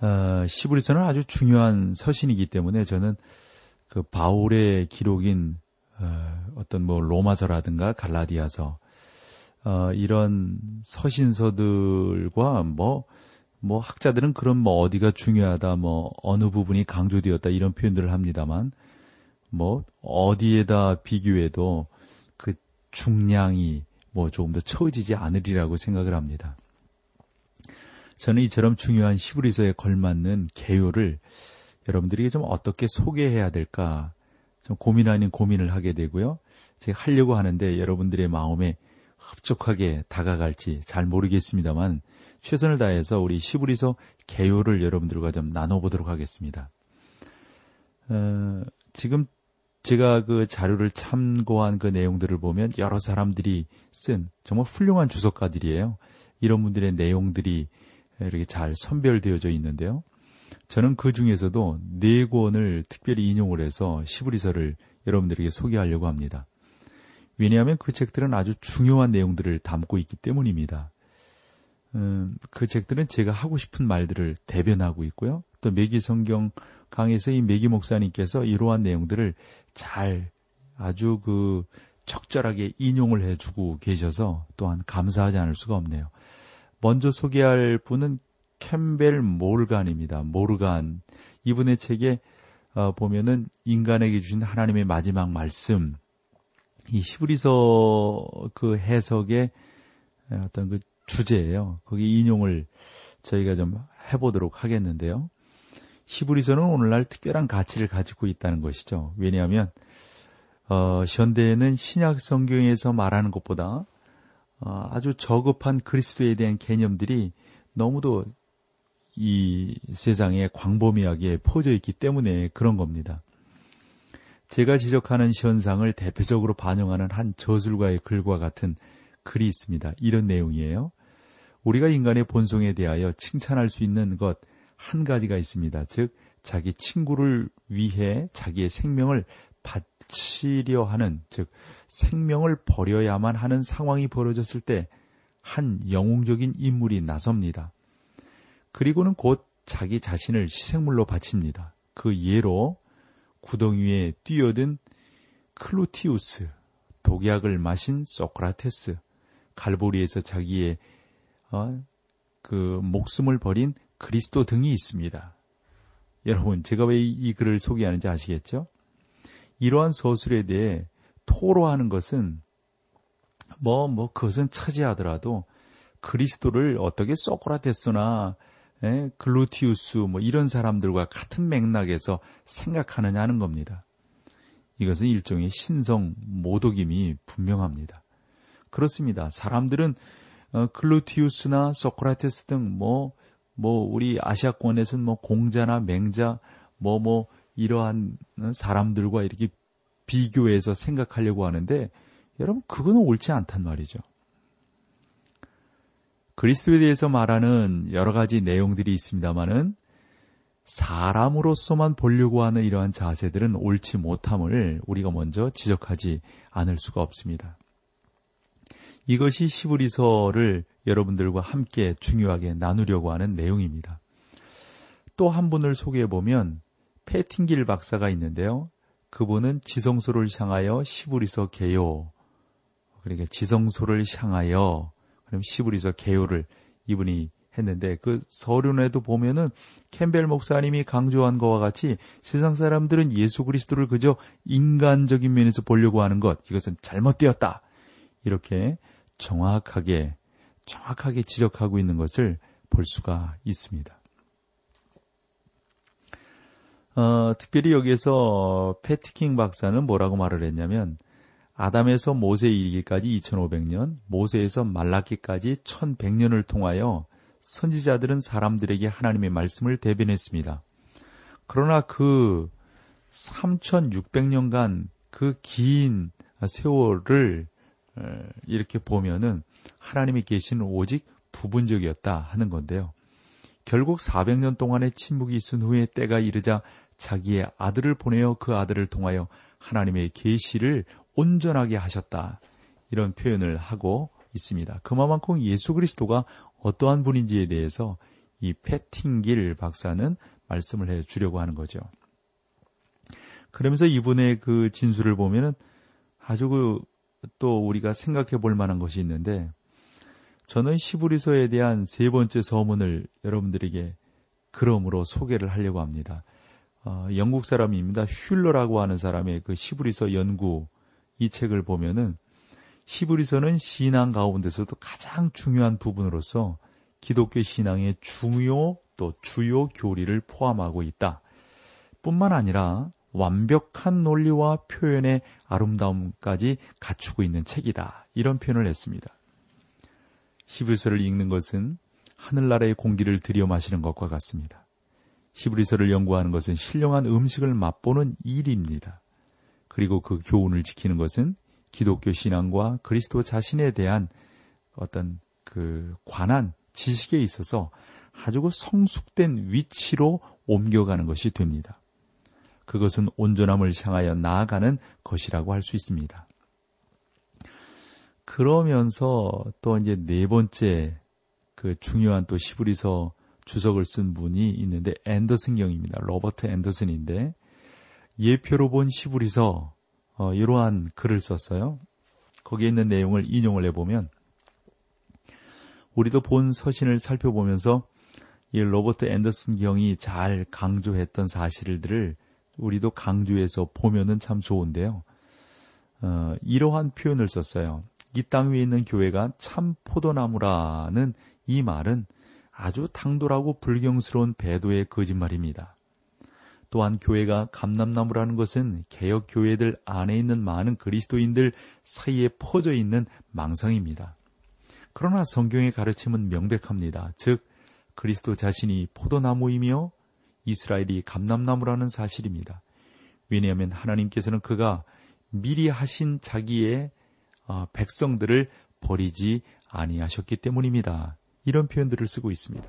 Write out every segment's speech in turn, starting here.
어, 시브리서는 아주 중요한 서신이기 때문에 저는 그 바울의 기록인 어, 떤 뭐 로마서라든가 갈라디아서 어, 이런 서신서들과 뭐, 뭐 학자들은 그런 뭐 어디가 중요하다, 뭐 어느 부분이 강조되었다 이런 표현들을 합니다만 뭐 어디에다 비교해도 그 중량이 뭐 조금 더 처지지 않으리라고 생각을 합니다. 저는 이처럼 중요한 시브리서에 걸맞는 개요를 여러분들이 좀 어떻게 소개해야 될까 좀 고민 아닌 고민을 하게 되고요. 제가 하려고 하는데 여러분들의 마음에 흡족하게 다가갈지 잘 모르겠습니다만 최선을 다해서 우리 시브리서 개요를 여러분들과 좀 나눠보도록 하겠습니다. 어, 지금 제가 그 자료를 참고한 그 내용들을 보면 여러 사람들이 쓴 정말 훌륭한 주석가들이에요. 이런 분들의 내용들이 이렇게 잘 선별되어져 있는데요. 저는 그 중에서도 네 권을 특별히 인용을 해서 시브리서를 여러분들에게 소개하려고 합니다. 왜냐하면 그 책들은 아주 중요한 내용들을 담고 있기 때문입니다. 음, 그 책들은 제가 하고 싶은 말들을 대변하고 있고요. 또 매기 성경 강에서 이 매기 목사님께서 이러한 내용들을 잘 아주 그 적절하게 인용을 해주고 계셔서 또한 감사하지 않을 수가 없네요. 먼저 소개할 분은 캠벨 모르간입니다. 모르간. 이분의 책에 어, 보면은 인간에게 주신 하나님의 마지막 말씀, 이 히브리서 그 해석의 어떤 그 주제예요. 거기 인용을 저희가 좀 해보도록 하겠는데요. 히브리서는 오늘날 특별한 가치를 가지고 있다는 것이죠. 왜냐하면 어, 현대에는 신약 성경에서 말하는 것보다 어, 아주 저급한 그리스도에 대한 개념들이 너무도 이 세상에 광범위하게 퍼져 있기 때문에 그런 겁니다. 제가 지적하는 현상을 대표적으로 반영하는 한 저술가의 글과 같은 글이 있습니다. 이런 내용이에요. 우리가 인간의 본성에 대하여 칭찬할 수 있는 것 한 가지가 있습니다. 즉, 자기 친구를 위해 자기의 생명을 바치려 하는, 즉, 생명을 버려야만 하는 상황이 벌어졌을 때 한 영웅적인 인물이 나섭니다. 그리고는 곧 자기 자신을 희생물로 바칩니다. 그 예로 구덩이 위에 뛰어든 클루티우스, 독약을 마신 소크라테스, 갈보리에서 자기의 어, 그 목숨을 버린 그리스도 등이 있습니다. 여러분, 제가 왜 이 글을 소개하는지 아시겠죠? 이러한 서술에 대해 토로하는 것은 뭐, 뭐, 그것은 차치하더라도 그리스도를 어떻게 소크라테스나 에, 글루티우스 뭐 이런 사람들과 같은 맥락에서 생각하느냐는 겁니다. 이것은 일종의 신성 모독임이 분명합니다. 그렇습니다. 사람들은 어, 글루티우스나 소크라테스 등 뭐뭐 뭐 우리 아시아권에서는 뭐 공자나 맹자 뭐뭐 뭐 이러한 사람들과 이렇게 비교해서 생각하려고 하는데 여러분 그거는 옳지 않단 말이죠. 그리스도에 대해서 말하는 여러 가지 내용들이 있습니다만은 사람으로서만 보려고 하는 이러한 자세들은 옳지 못함을 우리가 먼저 지적하지 않을 수가 없습니다. 이것이 시브리서를 여러분들과 함께 중요하게 나누려고 하는 내용입니다. 또 한 분을 소개해 보면 패팅길 박사가 있는데요. 그분은 지성소를 향하여 시브리서 개요. 그러니까 지성소를 향하여 그럼 시브리서 개요를 이분이 했는데 그 서론에도 보면은 캠벨 목사님이 강조한 것과 같이 세상 사람들은 예수 그리스도를 그저 인간적인 면에서 보려고 하는 것 이것은 잘못되었다 이렇게 정확하게 정확하게 지적하고 있는 것을 볼 수가 있습니다. 어, 특별히 여기에서 패티킹 박사는 뭐라고 말을 했냐면 아담에서 모세 이르기까지 2500년, 모세에서 말라기까지 1100년을 통하여 선지자들은 사람들에게 하나님의 말씀을 대변했습니다. 그러나 그 3600년간 그 긴 세월을 이렇게 보면은 하나님이 계시는 오직 부분적이었다 하는 건데요. 결국 400년 동안의 침묵이 있은 후에 때가 이르자 자기의 아들을 보내어 그 아들을 통하여 하나님의 계시를 온전하게 하셨다. 이런 표현을 하고 있습니다. 그만큼 예수 그리스도가 어떠한 분인지에 대해서 이 패팅길 박사는 말씀을 해 주려고 하는 거죠. 그러면서 이분의 그 진술을 보면은 아주 그 또 우리가 생각해 볼 만한 것이 있는데 저는 시브리서에 대한 세 번째 서문을 여러분들에게 그럼으로 소개를 하려고 합니다. 어, 영국 사람입니다. 슐러라고 하는 사람의 그 시브리서 연구 이 책을 보면은 시브리서는 신앙 가운데서도 가장 중요한 부분으로서 기독교 신앙의 중요 또 주요 교리를 포함하고 있다. 뿐만 아니라 완벽한 논리와 표현의 아름다움까지 갖추고 있는 책이다. 이런 표현을 했습니다. 시브리서를 읽는 것은 하늘나라의 공기를 들여 마시는 것과 같습니다. 시브리서를 연구하는 것은 신령한 음식을 맛보는 일입니다. 그리고 그 교훈을 지키는 것은 기독교 신앙과 그리스도 자신에 대한 어떤 그 관한 지식에 있어서 아주 그 성숙된 위치로 옮겨가는 것이 됩니다. 그것은 온전함을 향하여 나아가는 것이라고 할 수 있습니다. 그러면서 또 이제 네 번째 그 중요한 또 시브리서 주석을 쓴 분이 있는데 앤더슨 경입니다. 로버트 앤더슨인데 예표로 본 시브리서 어, 이러한 글을 썼어요. 거기에 있는 내용을 인용을 해보면 우리도 본 서신을 살펴보면서 이 로버트 앤더슨 경이 잘 강조했던 사실들을 우리도 강조해서 보면은 참 좋은데요. 어, 이러한 표현을 썼어요. 이 땅 위에 있는 교회가 참 포도나무라는 이 말은 아주 당돌하고 불경스러운 배도의 거짓말입니다. 또한 교회가 감남나무라는 것은 개혁 교회들 안에 있는 많은 그리스도인들 사이에 퍼져 있는 망상입니다. 그러나 성경의 가르침은 명백합니다. 즉 그리스도 자신이 포도나무이며 이스라엘이 감남나무라는 사실입니다. 왜냐하면 하나님께서는 그가 미리 하신 자기의 어, 백성들을 버리지 아니하셨기 때문입니다. 이런 표현들을 쓰고 있습니다.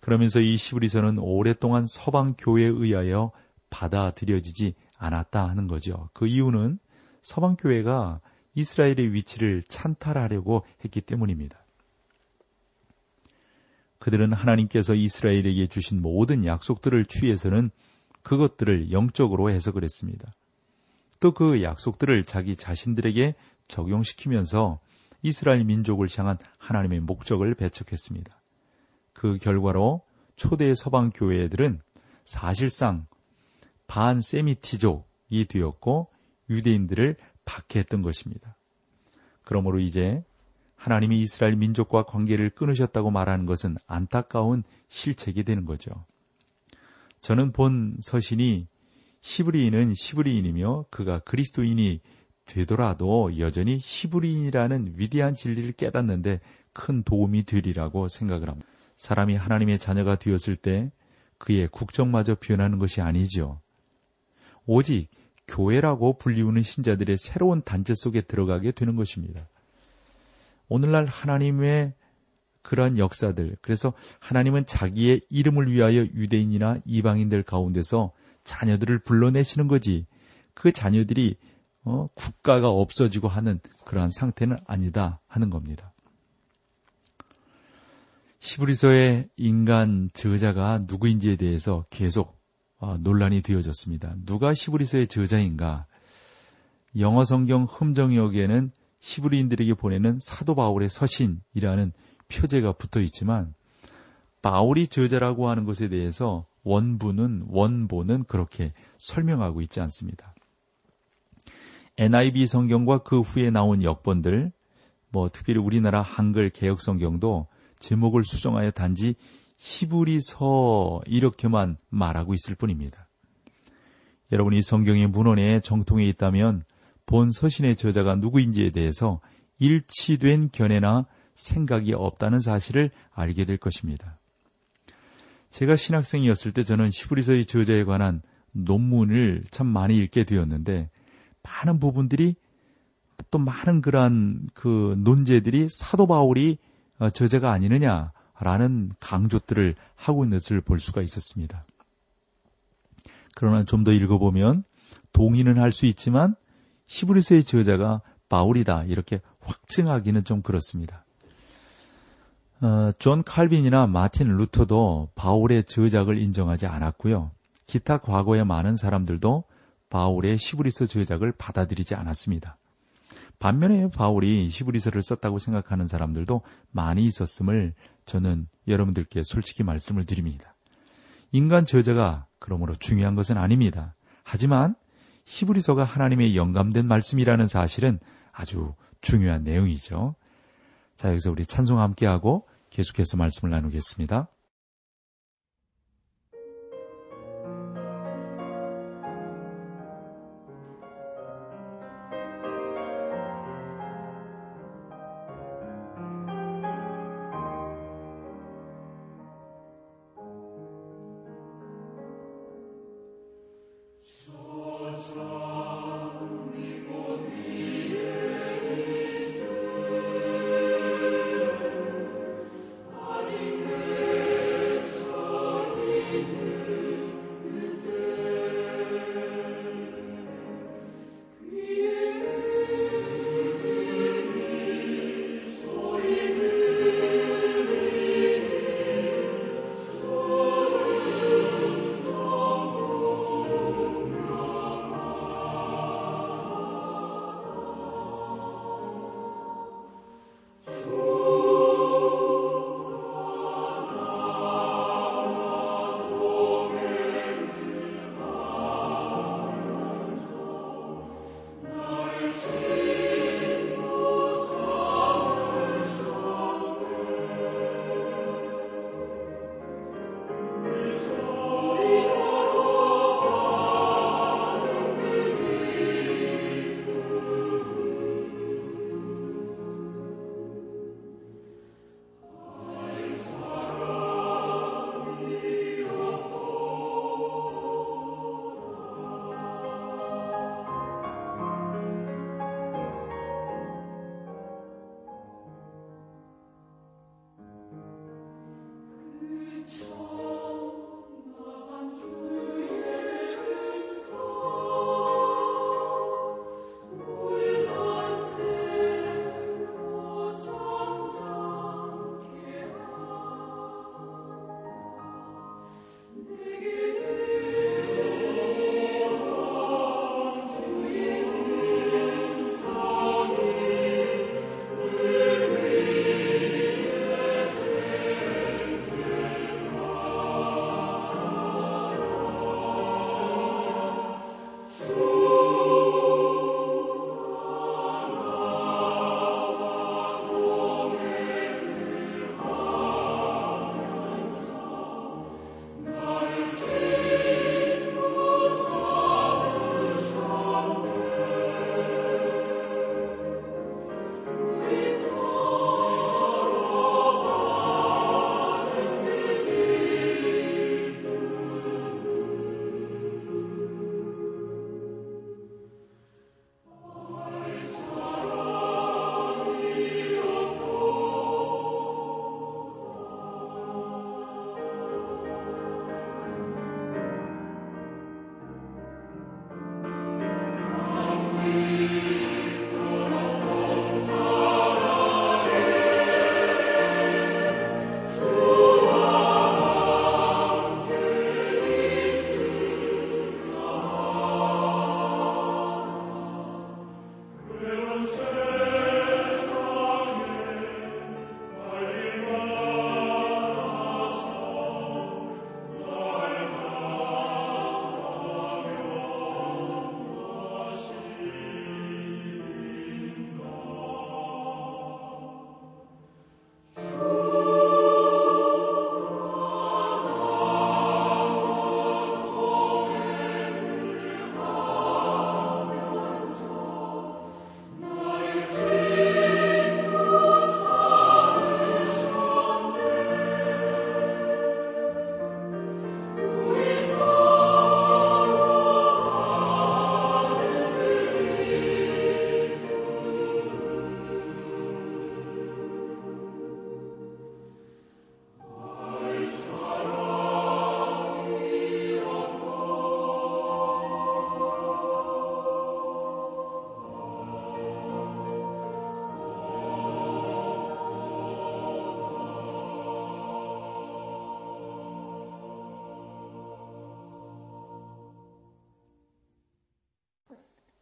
그러면서 이 시브리서는 오랫동안 서방 교회에 의하여 받아들여지지 않았다 하는 거죠. 그 이유는 서방 교회가 이스라엘의 위치를 찬탈하려고 했기 때문입니다. 그들은 하나님께서 이스라엘에게 주신 모든 약속들을 취해서는 그것들을 영적으로 해석을 했습니다. 또 그 약속들을 자기 자신들에게 적용시키면서 이스라엘 민족을 향한 하나님의 목적을 배척했습니다. 그 결과로 초대 서방 교회들은 사실상 반세미티족이 되었고 유대인들을 박해했던 것입니다. 그러므로 이제 하나님이 이스라엘 민족과 관계를 끊으셨다고 말하는 것은 안타까운 실책이 되는 거죠. 저는 본 서신이 시브리인은 시브리인이며 그가 그리스도인이 되더라도 여전히 시브리인이라는 위대한 진리를 깨닫는데 큰 도움이 되리라고 생각을 합니다. 사람이 하나님의 자녀가 되었을 때 그의 국적마저 표현하는 것이 아니죠. 오직 교회라고 불리우는 신자들의 새로운 단체 속에 들어가게 되는 것입니다. 오늘날 하나님의 그러한 역사들, 그래서 하나님은 자기의 이름을 위하여 유대인이나 이방인들 가운데서 자녀들을 불러내시는 거지. 그 자녀들이 어, 국가가 없어지고 하는 그러한 상태는 아니다 하는 겁니다. 시브리서의 인간 저자가 누구인지에 대해서 계속 어, 논란이 되어졌습니다. 누가 시브리서의 저자인가? 영어 성경 흠정역에는 시브리인들에게 보내는 사도 바울의 서신이라는 표제가 붙어 있지만 바울이 저자라고 하는 것에 대해서 원부는 원본은 그렇게 설명하고 있지 않습니다. NIV 성경과 그 후에 나온 역본들, 뭐 특별히 우리나라 한글 개혁 성경도 제목을 수정하여 단지 히브리서 이렇게만 말하고 있을 뿐입니다. 여러분이 성경의 문헌에 정통해 있다면 본 서신의 저자가 누구인지에 대해서 일치된 견해나 생각이 없다는 사실을 알게 될 것입니다. 제가 신학생이었을 때 저는 시브리서의 저자에 관한 논문을 참 많이 읽게 되었는데 많은 부분들이 또 많은 그러한 그 논제들이 사도 바울이 어, 저자가 아니느냐라는 강조들을 하고 있는 것을 볼 수가 있었습니다. 그러나 좀 더 읽어보면 동의는 할 수 있지만 히브리서의 저자가 바울이다 이렇게 확증하기는 좀 그렇습니다. 어, 존 칼빈이나 마틴 루터도 바울의 저작을 인정하지 않았고요. 기타 과거의 많은 사람들도 바울의 히브리서 저작을 받아들이지 않았습니다. 반면에 바울이 히브리서를 썼다고 생각하는 사람들도 많이 있었음을 저는 여러분들께 솔직히 말씀을 드립니다. 인간 저자가 그러므로 중요한 것은 아닙니다. 하지만 히브리서가 하나님의 영감된 말씀이라는 사실은 아주 중요한 내용이죠. 자, 여기서 우리 찬송 함께하고 계속해서 말씀을 나누겠습니다. 좋.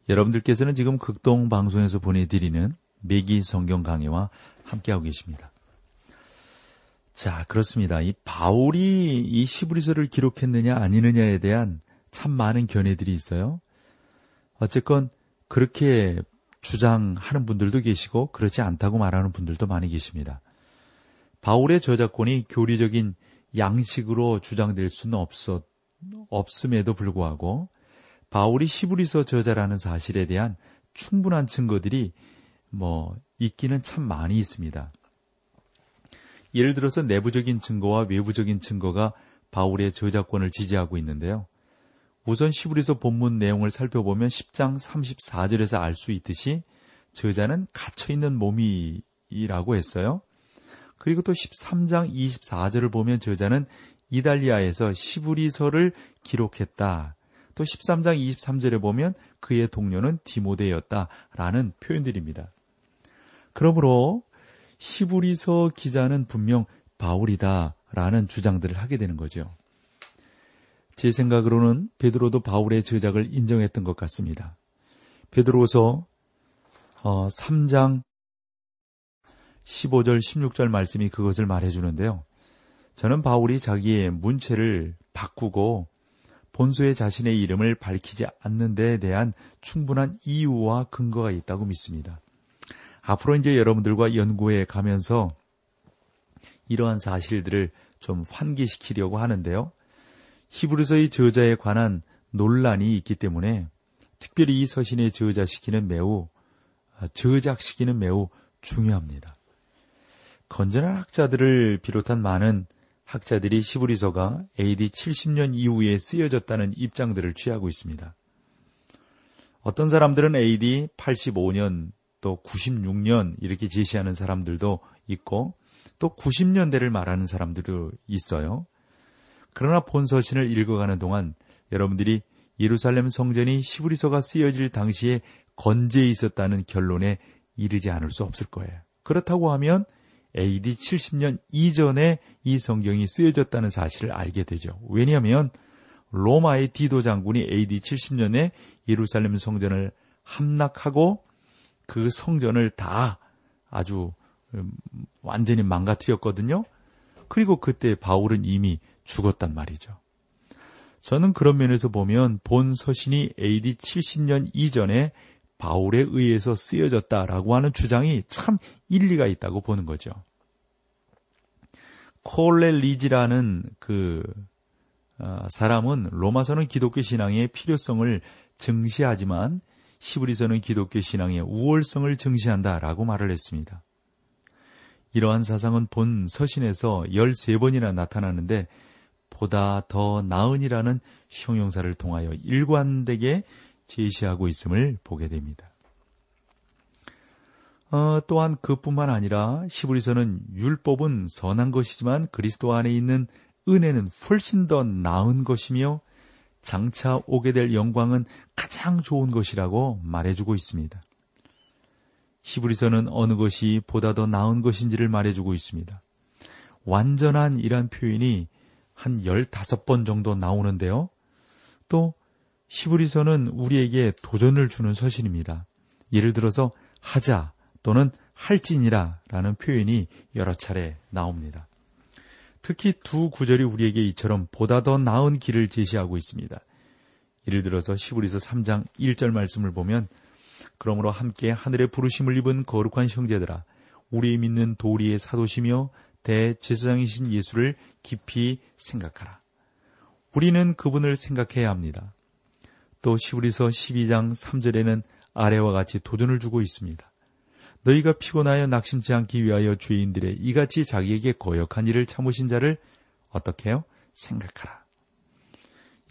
여러분들께서는 지금 극동 방송에서 보내드리는 매기 성경 강의와 함께하고 계십니다. 자, 그렇습니다. 이 바울이 이 시브리서를 기록했느냐 아니느냐에 대한 참 많은 견해들이 있어요. 어쨌건 그렇게 주장하는 분들도 계시고 그렇지 않다고 말하는 분들도 많이 계십니다. 바울의 저작권이 교리적인 양식으로 주장될 수는 없었, 없음에도 불구하고 바울이 시브리서 저자라는 사실에 대한 충분한 증거들이 뭐 있기는 참 많이 있습니다. 예를 들어서 내부적인 증거와 외부적인 증거가 바울의 저작권을 지지하고 있는데요. 우선 시브리서 본문 내용을 살펴보면 10장 34절에서 알 수 있듯이 저자는 갇혀있는 몸이라고 했어요. 그리고 또 13장 24절을 보면 저자는 이달리아에서 시브리서를 기록했다. 또 13장 23절에 보면 그의 동료는 디모데였다라는 표현들입니다. 그러므로 시브리서 기자는 분명 바울이다라는 주장들을 하게 되는 거죠. 제 생각으로는 베드로도 바울의 저작을 인정했던 것 같습니다. 베드로서 3장 어, 15절 16절 말씀이 그것을 말해 주는데요. 저는 바울이 자기의 문체를 바꾸고 본소의 자신의 이름을 밝히지 않는 데에 대한 충분한 이유와 근거가 있다고 믿습니다. 앞으로 이제 여러분들과 연구해 가면서 이러한 사실들을 좀 환기시키려고 하는데요. 히브리서의 저자에 관한 논란이 있기 때문에 특별히 이 서신의 저자시키는 매우 저작시키는 매우 중요합니다. 건전한 학자들을 비롯한 많은 학자들이 시브리서가 AD 70년 이후에 쓰여졌다는 입장들을 취하고 있습니다. 어떤 사람들은 AD 85년 또 96년 이렇게 제시하는 사람들도 있고 또 90년대를 말하는 사람들도 있어요. 그러나 본서신을 읽어가는 동안 여러분들이 예루살렘 성전이 시브리서가 쓰여질 당시에 건재해 있었다는 결론에 이르지 않을 수 없을 거예요. 그렇다고 하면 AD 70년 이전에 이 성경이 쓰여졌다는 사실을 알게 되죠. 왜냐하면 로마의 디도 장군이 AD 70년에 예루살렘 성전을 함락하고 그 성전을 다 아주 음, 완전히 망가뜨렸거든요. 그리고 그때 바울은 이미 죽었단 말이죠. 저는 그런 면에서 보면 본 서신이 AD 70년 이전에 바울에 의해서 쓰여졌다라고 하는 주장이 참 일리가 있다고 보는 거죠. 콜렐리지라는 그 어, 사람은 로마서는 기독교 신앙의 필요성을 증시하지만 시브리서는 기독교 신앙의 우월성을 증시한다라고 말을 했습니다. 이러한 사상은 본 서신에서 13번이나 나타나는데 보다 더 나은이라는 형용사를 통하여 일관되게 제시하고 있음을 보게 됩니다. 어, 또한 그뿐만 아니라 시브리서는 율법은 선한 것이지만 그리스도 안에 있는 은혜는 훨씬 더 나은 것이며 장차 오게 될 영광은 가장 좋은 것이라고 말해주고 있습니다. 시브리서는 어느 것이 보다 더 나은 것인지를 말해주고 있습니다. 완전한 이란 표현이 한 15번 정도 나오는데요. 또 시브리서는 우리에게 도전을 주는 서신입니다. 예를 들어서 하자 또는 할진이라 라는 표현이 여러 차례 나옵니다. 특히 두 구절이 우리에게 이처럼 보다 더 나은 길을 제시하고 있습니다. 예를 들어서 시브리서 3장 1절 말씀을 보면 그러므로 함께 하늘의 부르심을 입은 거룩한 형제들아 우리 믿는 도리의 사도시며 대제사장이신 예수를 깊이 생각하라. 우리는 그분을 생각해야 합니다. 또 시브리서 12장 3절에는 아래와 같이 도전을 주고 있습니다. 너희가 피곤하여 낙심치 않기 위하여 죄인들의 이같이 자기에게 거역한 일을 참으신 자를 어떻게 해요? 생각하라.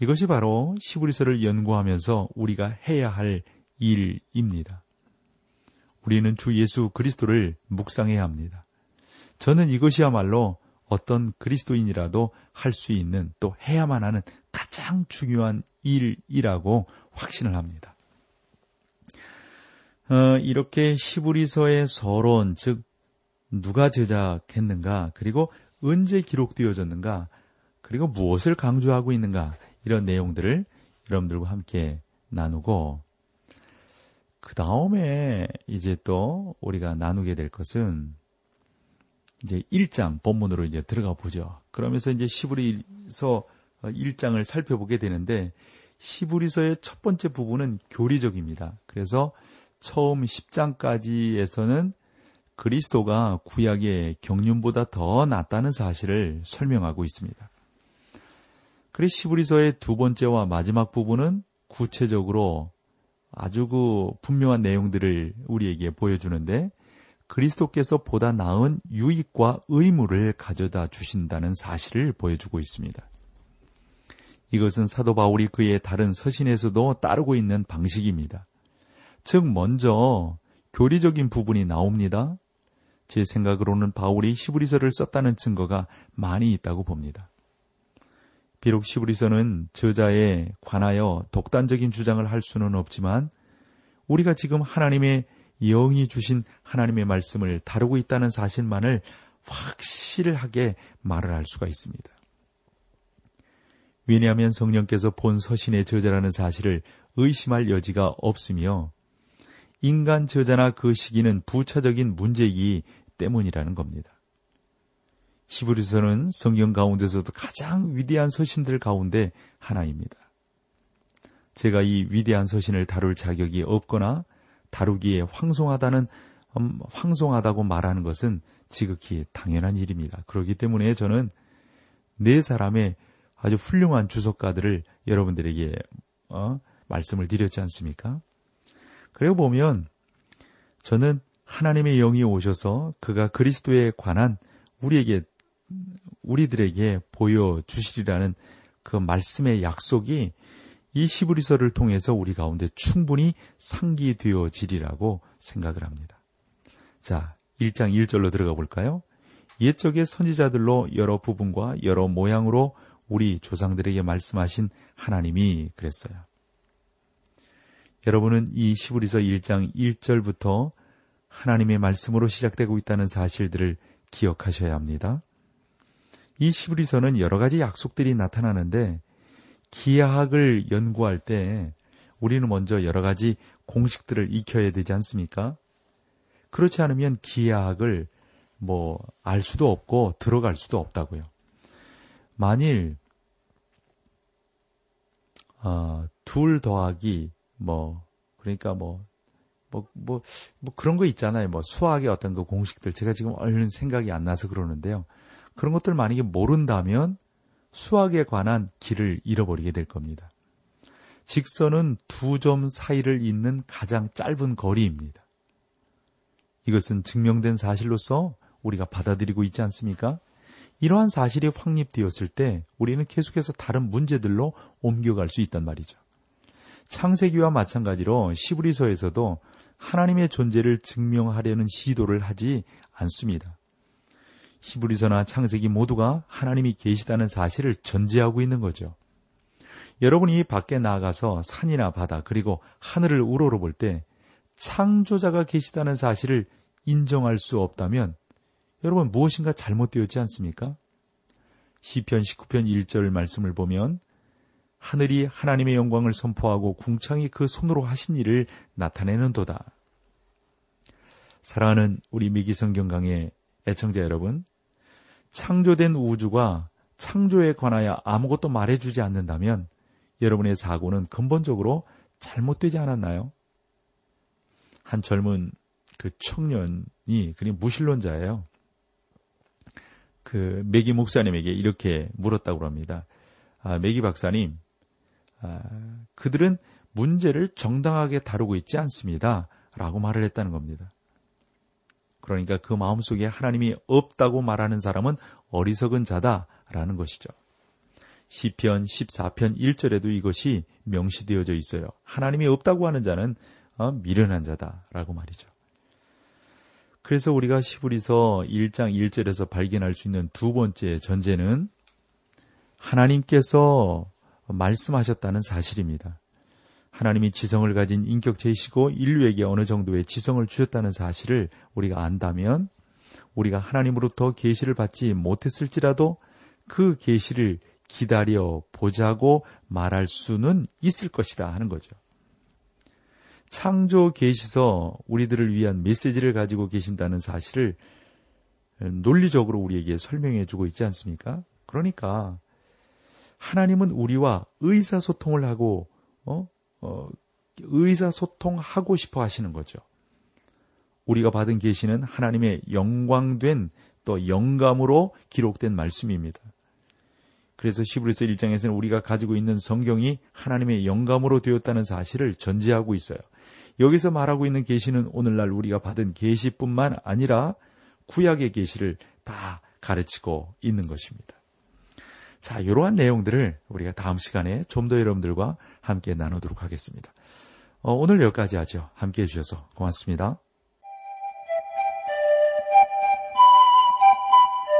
이것이 바로 시브리서를 연구하면서 우리가 해야 할 일입니다. 우리는 주 예수 그리스도를 묵상해야 합니다. 저는 이것이야말로 어떤 그리스도인이라도 할 수 있는 또 해야만 하는 가장 중요한 일이라고 확신을 합니다. 어, 이렇게 시브리서의 서론, 즉 누가 제작했는가, 그리고 언제 기록되어졌는가, 그리고 무엇을 강조하고 있는가 이런 내용들을 여러분들과 함께 나누고 그 다음에 이제 또 우리가 나누게 될 것은 이제 1장 본문으로 이제 들어가 보죠. 그러면서 이제 시브리서 1장을 살펴보게 되는데 시브리서의 첫 번째 부분은 교리적입니다. 그래서 처음 10장까지에서는 그리스도가 구약의 경륜보다 더 낫다는 사실을 설명하고 있습니다. 그리고 시브리서의 두 번째와 마지막 부분은 구체적으로 아주 그 분명한 내용들을 우리에게 보여주는데 그리스도께서 보다 나은 유익과 의무를 가져다 주신다는 사실을 보여주고 있습니다. 이것은 사도 바울이 그의 다른 서신에서도 따르고 있는 방식입니다. 즉, 먼저 교리적인 부분이 나옵니다. 제 생각으로는 바울이 시브리서를 썼다는 증거가 많이 있다고 봅니다. 비록 시브리서는 저자에 관하여 독단적인 주장을 할 수는 없지만 우리가 지금 하나님의 영이 주신 하나님의 말씀을 다루고 있다는 사실만을 확실하게 말을 할 수가 있습니다. 왜냐하면 성령께서 본 서신의 저자라는 사실을 의심할 여지가 없으며 인간 저자나 그 시기는 부차적인 문제이기 때문이라는 겁니다. 히브리서는 성경 가운데서도 가장 위대한 서신들 가운데 하나입니다. 제가 이 위대한 서신을 다룰 자격이 없거나 다루기에 황송하다는 음, 황송하다고 말하는 것은 지극히 당연한 일입니다. 그렇기 때문에 저는 네 사람의 아주 훌륭한 주석가들을 여러분들에게 어, 말씀을 드렸지 않습니까? 그리고 보면 저는 하나님의 영이 오셔서 그가 그리스도에 관한 우리에게 우리들에게 보여 주시리라는 그 말씀의 약속이 이 시브리서를 통해서 우리 가운데 충분히 상기되어지리라고 생각을 합니다. 자, 1장 1절로 들어가 볼까요? 옛적의 선지자들로 여러 부분과 여러 모양으로 우리 조상들에게 말씀하신 하나님이 그랬어요. 여러분은 이 시브리서 1장 1절부터 하나님의 말씀으로 시작되고 있다는 사실들을 기억하셔야 합니다. 이 시브리서는 여러 가지 약속들이 나타나는데 기하학을 연구할 때 우리는 먼저 여러 가지 공식들을 익혀야 되지 않습니까? 그렇지 않으면 기하학을 뭐 알 수도 없고 들어갈 수도 없다고요. 만일 어, 둘 더하기 뭐 그러니까 뭐 뭐, 뭐, 뭐 그런 거 있잖아요. 뭐 수학의 어떤 그 공식들. 제가 지금 얼른 생각이 안 나서 그러는데요. 그런 것들 만약에 모른다면 수학에 관한 길을 잃어버리게 될 겁니다. 직선은 두 점 사이를 잇는 가장 짧은 거리입니다. 이것은 증명된 사실로서 우리가 받아들이고 있지 않습니까? 이러한 사실이 확립되었을 때 우리는 계속해서 다른 문제들로 옮겨갈 수 있단 말이죠. 창세기와 마찬가지로 시브리서에서도 하나님의 존재를 증명하려는 시도를 하지 않습니다. 히브리서나 창세기 모두가 하나님이 계시다는 사실을 전제하고 있는 거죠. 여러분이 밖에 나가서 산이나 바다 그리고 하늘을 우러러 볼 때 창조자가 계시다는 사실을 인정할 수 없다면 여러분 무엇인가 잘못되었지 않습니까? 시편 19편 1절 말씀을 보면 하늘이 하나님의 영광을 선포하고 궁창이 그 손으로 하신 일을 나타내는도다. 사랑하는 우리 미기성경 강의 애청자 여러분, 창조된 우주가 창조에 관하여 아무것도 말해주지 않는다면 여러분의 사고는 근본적으로 잘못되지 않았나요? 한 젊은 그 청년이 그냥 무신론자예요. 그 메기 목사님에게 이렇게 물었다고 합니다. 아, 메기 박사님, 아, 그들은 문제를 정당하게 다루고 있지 않습니다. 라고 말을 했다는 겁니다. 그러니까 그 마음속에 하나님이 없다고 말하는 사람은 어리석은 자다라는 것이죠. 시편 14편 1절에도 이것이 명시되어져 있어요. 하나님이 없다고 하는 자는 어, 미련한 자다라고 말이죠. 그래서 우리가 시브리서 1장 1절에서 발견할 수 있는 두 번째 전제는 하나님께서 말씀하셨다는 사실입니다. 하나님이 지성을 가진 인격체이시고 인류에게 어느 정도의 지성을 주셨다는 사실을 우리가 안다면 우리가 하나님으로부터 계시를 받지 못했을지라도 그 계시를 기다려 보자고 말할 수는 있을 것이다 하는 거죠. 창조 계시서 우리들을 위한 메시지를 가지고 계신다는 사실을 논리적으로 우리에게 설명해 주고 있지 않습니까? 그러니까 하나님은 우리와 의사소통을 하고 어? 어, 의사소통하고 싶어 하시는 거죠. 우리가 받은 계시는 하나님의 영광된 또 영감으로 기록된 말씀입니다. 그래서 시브리서 1장에서는 우리가 가지고 있는 성경이 하나님의 영감으로 되었다는 사실을 전제하고 있어요. 여기서 말하고 있는 계시는 오늘날 우리가 받은 계시뿐만 아니라 구약의 계시를 다 가르치고 있는 것입니다. 자, 이러한 내용들을 우리가 다음 시간에 좀 더 여러분들과 함께 나누도록 하겠습니다. 어, 오늘 여기까지 하죠. 함께 해주셔서 고맙습니다.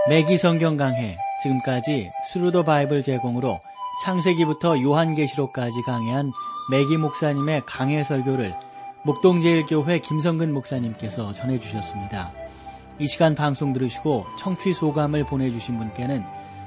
매기 성경 강해 지금까지 Thru the Bible 제공으로 창세기부터 요한계시록까지 강해한 매기 목사님의 강해 설교를 목동제일교회 김성근 목사님께서 전해주셨습니다. 이 시간 방송 들으시고 청취 소감을 보내주신 분께는